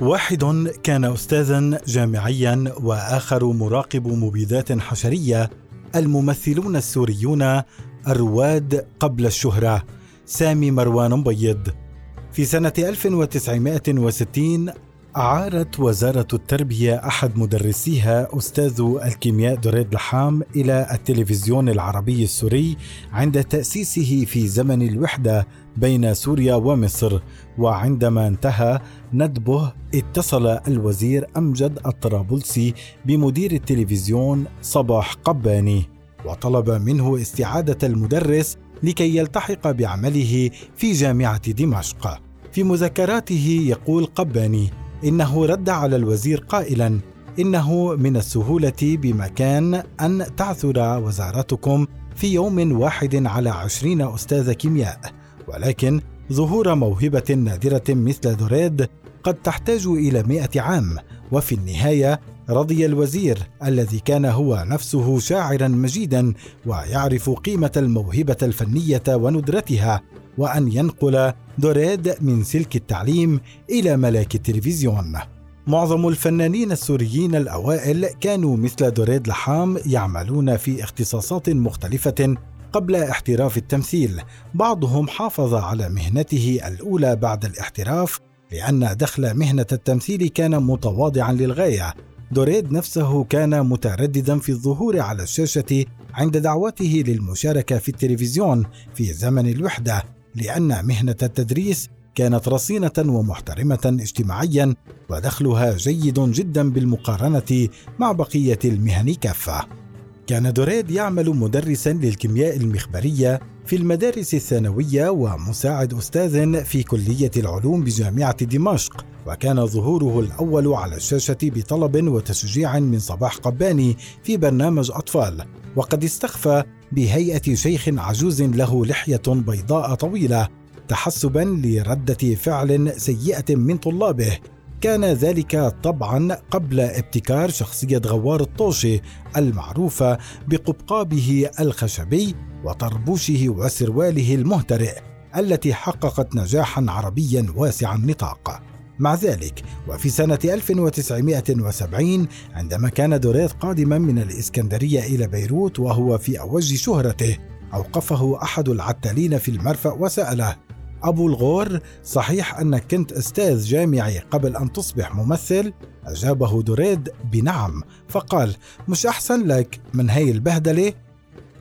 واحد كان استاذا جامعيا وآخر مراقب مبيدات حشرية الممثلون السوريون الرواد قبل الشهرة سامي مروان مبيض في سنة 1960 أعارت وزارة التربية أحد مدرسيها أستاذ الكيمياء دريد لحام إلى التلفزيون العربي السوري عند تأسيسه في زمن الوحدة بين سوريا ومصر. وعندما انتهى ندبه اتصل الوزير أمجد الطرابلسي بمدير التلفزيون صباح قباني وطلب منه استعادة المدرس لكي يلتحق بعمله في جامعة دمشق. في مذكراته يقول قباني إنه رد على الوزير قائلا إنه من السهولة بمكان أن تعثر وزارتكم في يوم واحد على عشرين أستاذ كيمياء. ولكن ظهور موهبة نادرة مثل دريد قد تحتاج إلى مئة عام. وفي النهاية رضي الوزير الذي كان هو نفسه شاعرا مجيدا ويعرف قيمة الموهبة الفنية وندرتها وأن ينقل دوريد من سلك التعليم إلى ملاك التلفزيون. معظم الفنانين السوريين الأوائل كانوا مثل دوريد لحام يعملون في اختصاصات مختلفة قبل احتراف التمثيل. بعضهم حافظ على مهنته الأولى بعد الاحتراف لأن دخل مهنة التمثيل كان متواضعا للغاية دوريد نفسه كان مترددا في الظهور على الشاشة عند دعوته للمشاركة في التلفزيون في زمن الوحدة لأن مهنة التدريس كانت رصينة ومحترمة اجتماعيا ودخلها جيد جدا بالمقارنة مع بقية المهن كافة. كان دوريد يعمل مدرسا للكيمياء المخبرية في المدارس الثانوية ومساعد أستاذ في كلية العلوم بجامعة دمشق وكان ظهوره الأول على الشاشة بطلب وتشجيع من صباح قباني في برنامج أطفال وقد استخفى بهيئة شيخ عجوز له لحية بيضاء طويلة تحسبا لردة فعل سيئة من طلابه. كان ذلك طبعا قبل ابتكار شخصية غوار الطوشي المعروفة بقبقابه الخشبي وطربوشه وسرواله المهترئ التي حققت نجاحا عربيا واسع النطاق. مع ذلك وفي سنة 1970 عندما كان دوريت قادما من الإسكندرية إلى بيروت وهو في أوج شهرته أوقفه أحد العتالين في المرفأ وسأله أبو الغور صحيح أنك كنت أستاذ جامعي قبل أن تصبح ممثل؟ أجابه دوريد بنعم فقال مش أحسن لك من هاي البهدلة؟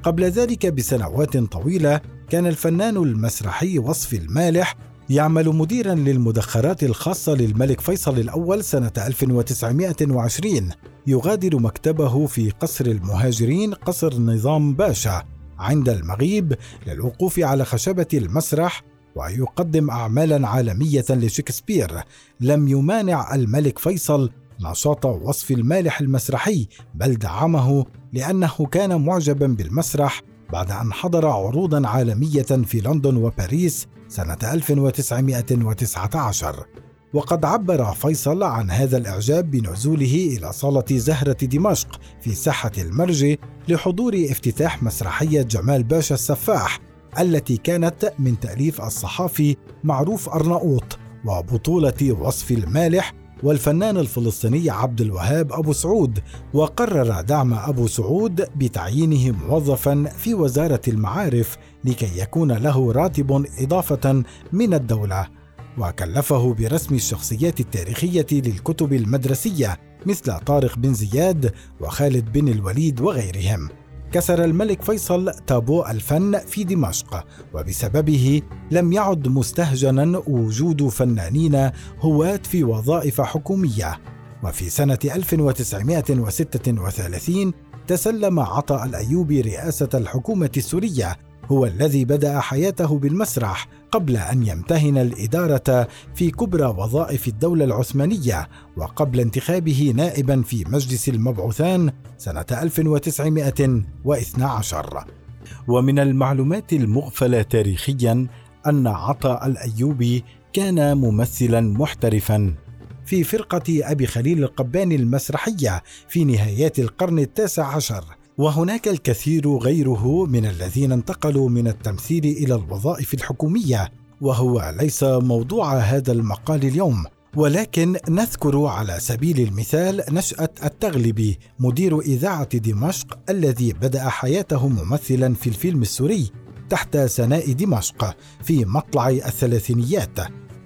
قبل ذلك بسنوات طويلة كان الفنان المسرحي وصفي المالح يعمل مديرا للمدخرات الخاصة للملك فيصل الأول سنة 1920 يغادر مكتبه في قصر المهاجرين قصر نظام باشا عند المغيب للوقوف على خشبة المسرح ويقدم أعمالا عالمية لشكسبير. لم يمانع الملك فيصل نشاط وصف المالح المسرحي بل دعمه لأنه كان معجبا بالمسرح بعد أن حضر عروضا عالمية في لندن وباريس سنة 1919 وقد عبر فيصل عن هذا الإعجاب بنزوله إلى صالة زهرة دمشق في ساحة المرج لحضور افتتاح مسرحية جمال باشا السفاح التي كانت من تأليف الصحافي معروف أرناؤوط وبطولة وصف المالح والفنان الفلسطيني عبد الوهاب أبو سعود وقرر دعم أبو سعود بتعيينه موظفا في وزارة المعارف لكي يكون له راتب إضافة من الدولة. وكلفه برسم الشخصيات التاريخية للكتب المدرسية مثل طارق بن زياد وخالد بن الوليد وغيرهم. كسر الملك فيصل تابو الفن في دمشق وبسببه لم يعد مستهجنا وجود فنانين هواة في وظائف حكومية. وفي سنة 1936 تسلم عطاء الأيوبي رئاسة الحكومة السورية هو الذي بدأ حياته بالمسرح قبل أن يمتهن الإدارة في كبرى وظائف الدولة العثمانية وقبل انتخابه نائبا في مجلس المبعوثان سنة 1912 ومن المعلومات المغفلة تاريخيا أن عطاء الأيوبي كان ممثلا محترفا. في فرقة أبي خليل القباني المسرحية في نهايات القرن التاسع عشر. وهناك الكثير غيره من الذين انتقلوا من التمثيل إلى الوظائف الحكومية وهو ليس موضوع هذا المقال اليوم ولكن نذكر على سبيل المثال نشأة التغلبي مدير إذاعة دمشق الذي بدأ حياته ممثلا في الفيلم السوري تحت سناء دمشق في مطلع الثلاثينيات.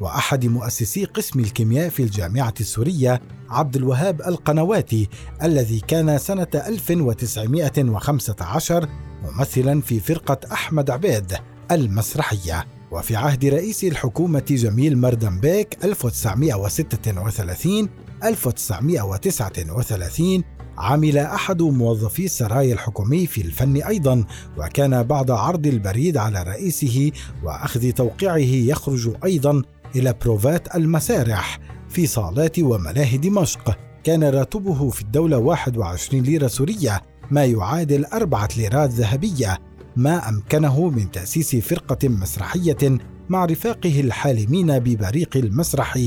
وأحد مؤسسي قسم الكيمياء في الجامعة السورية عبد الوهاب القنواتي الذي كان سنة 1915 ممثلا في فرقة أحمد عبيد المسرحية. وفي عهد رئيس الحكومة جميل مردنبيك 1936 1939 عمل أحد موظفي السراي الحكومي في الفن أيضا وكان بعد عرض البريد على رئيسه وأخذ توقيعه يخرج أيضا إلى بروفات المسارح في صالات وملاهي دمشق كان راتبه في الدولة 21 ليرة سورية ما يعادل أربعة ليرات ذهبية ما أمكنه من تأسيس فرقة مسرحية مع رفاقه الحالمين ببريق المسرح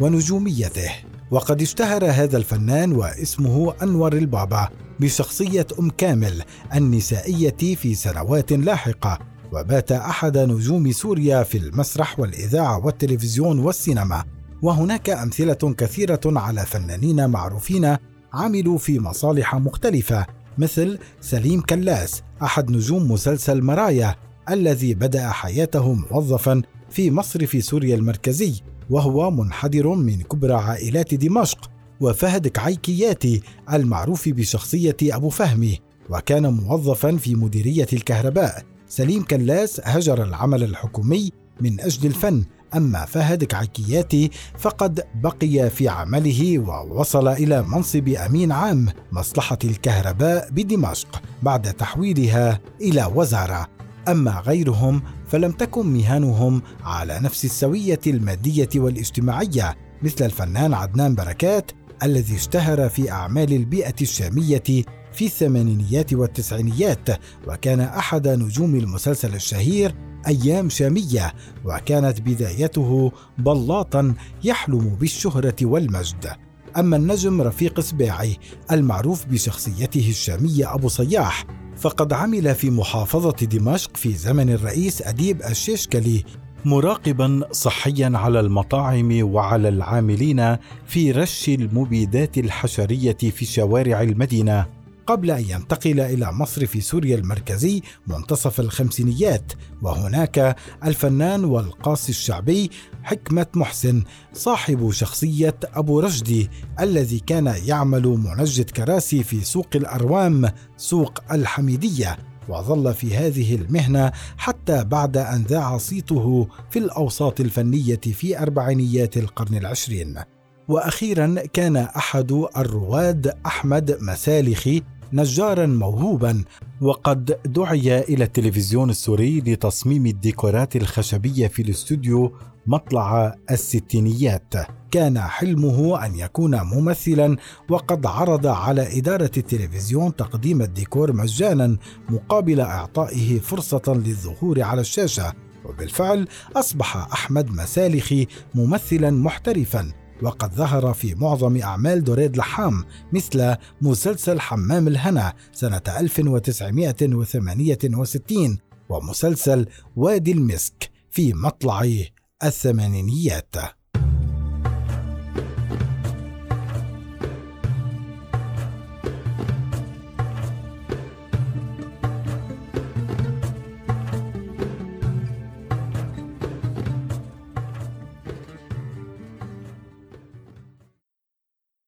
ونجوميته. وقد اشتهر هذا الفنان واسمه أنور البابا بشخصية أم كامل النسائية في سنوات لاحقة. وبات أحد نجوم سوريا في المسرح والإذاعة والتلفزيون والسينما. وهناك أمثلة كثيرة على فنانين معروفين عملوا في مصالح مختلفة مثل سليم كلاس أحد نجوم مسلسل مرايا الذي بدأ حياته موظفا في مصرف سوريا المركزي وهو منحدر من كبرى عائلات دمشق وفهد كعيكاتي المعروف بشخصية أبو فهمي وكان موظفا في مديرية الكهرباء. سليم كلاس هجر العمل الحكومي من أجل الفن. أما فهد كعيكاتي فقد بقي في عمله ووصل إلى منصب أمين عام مصلحة الكهرباء بدمشق بعد تحويلها إلى وزارة. أما غيرهم فلم تكن مهنهم على نفس السوية المادية والاجتماعية مثل الفنان عدنان بركات الذي اشتهر في أعمال البيئة الشامية في الثمانينيات والتسعينيات وكان أحد نجوم المسلسل الشهير أيام شامية وكانت بدايته بلاطا يحلم بالشهرة والمجد. أما النجم رفيق سباعي المعروف بشخصيته الشامية أبو صياح فقد عمل في محافظة دمشق في زمن الرئيس أديب الشيشكلي مراقبا صحيا على المطاعم وعلى العاملين في رش المبيدات الحشرية في شوارع المدينة قبل أن ينتقل إلى مصرف سوريا المركزي منتصف الخمسينيات. وهناك الفنان والقاصي الشعبي حكمة محسن صاحب شخصية أبو رشدي الذي كان يعمل منجد كراسي في سوق الأروام سوق الحميدية. وظل في هذه المهنة حتى بعد أن ذاع صيته في الأوساط الفنية في أربعينيات القرن العشرين. وأخيرا كان أحد الرواد أحمد مسالخي نجارا موهوبا وقد دعي إلى التلفزيون السوري لتصميم الديكورات الخشبية في الاستوديو مطلع الستينيات. كان حلمه أن يكون ممثلا وقد عرض على إدارة التلفزيون تقديم الديكور مجانا مقابل إعطائه فرصة للظهور على الشاشة. وبالفعل أصبح أحمد مسالخي ممثلا محترفا. وقد ظهر في معظم أعمال دريد لحام مثل مسلسل حمام الهنا سنة 1968 ومسلسل وادي المسك في مطلع الثمانينيات.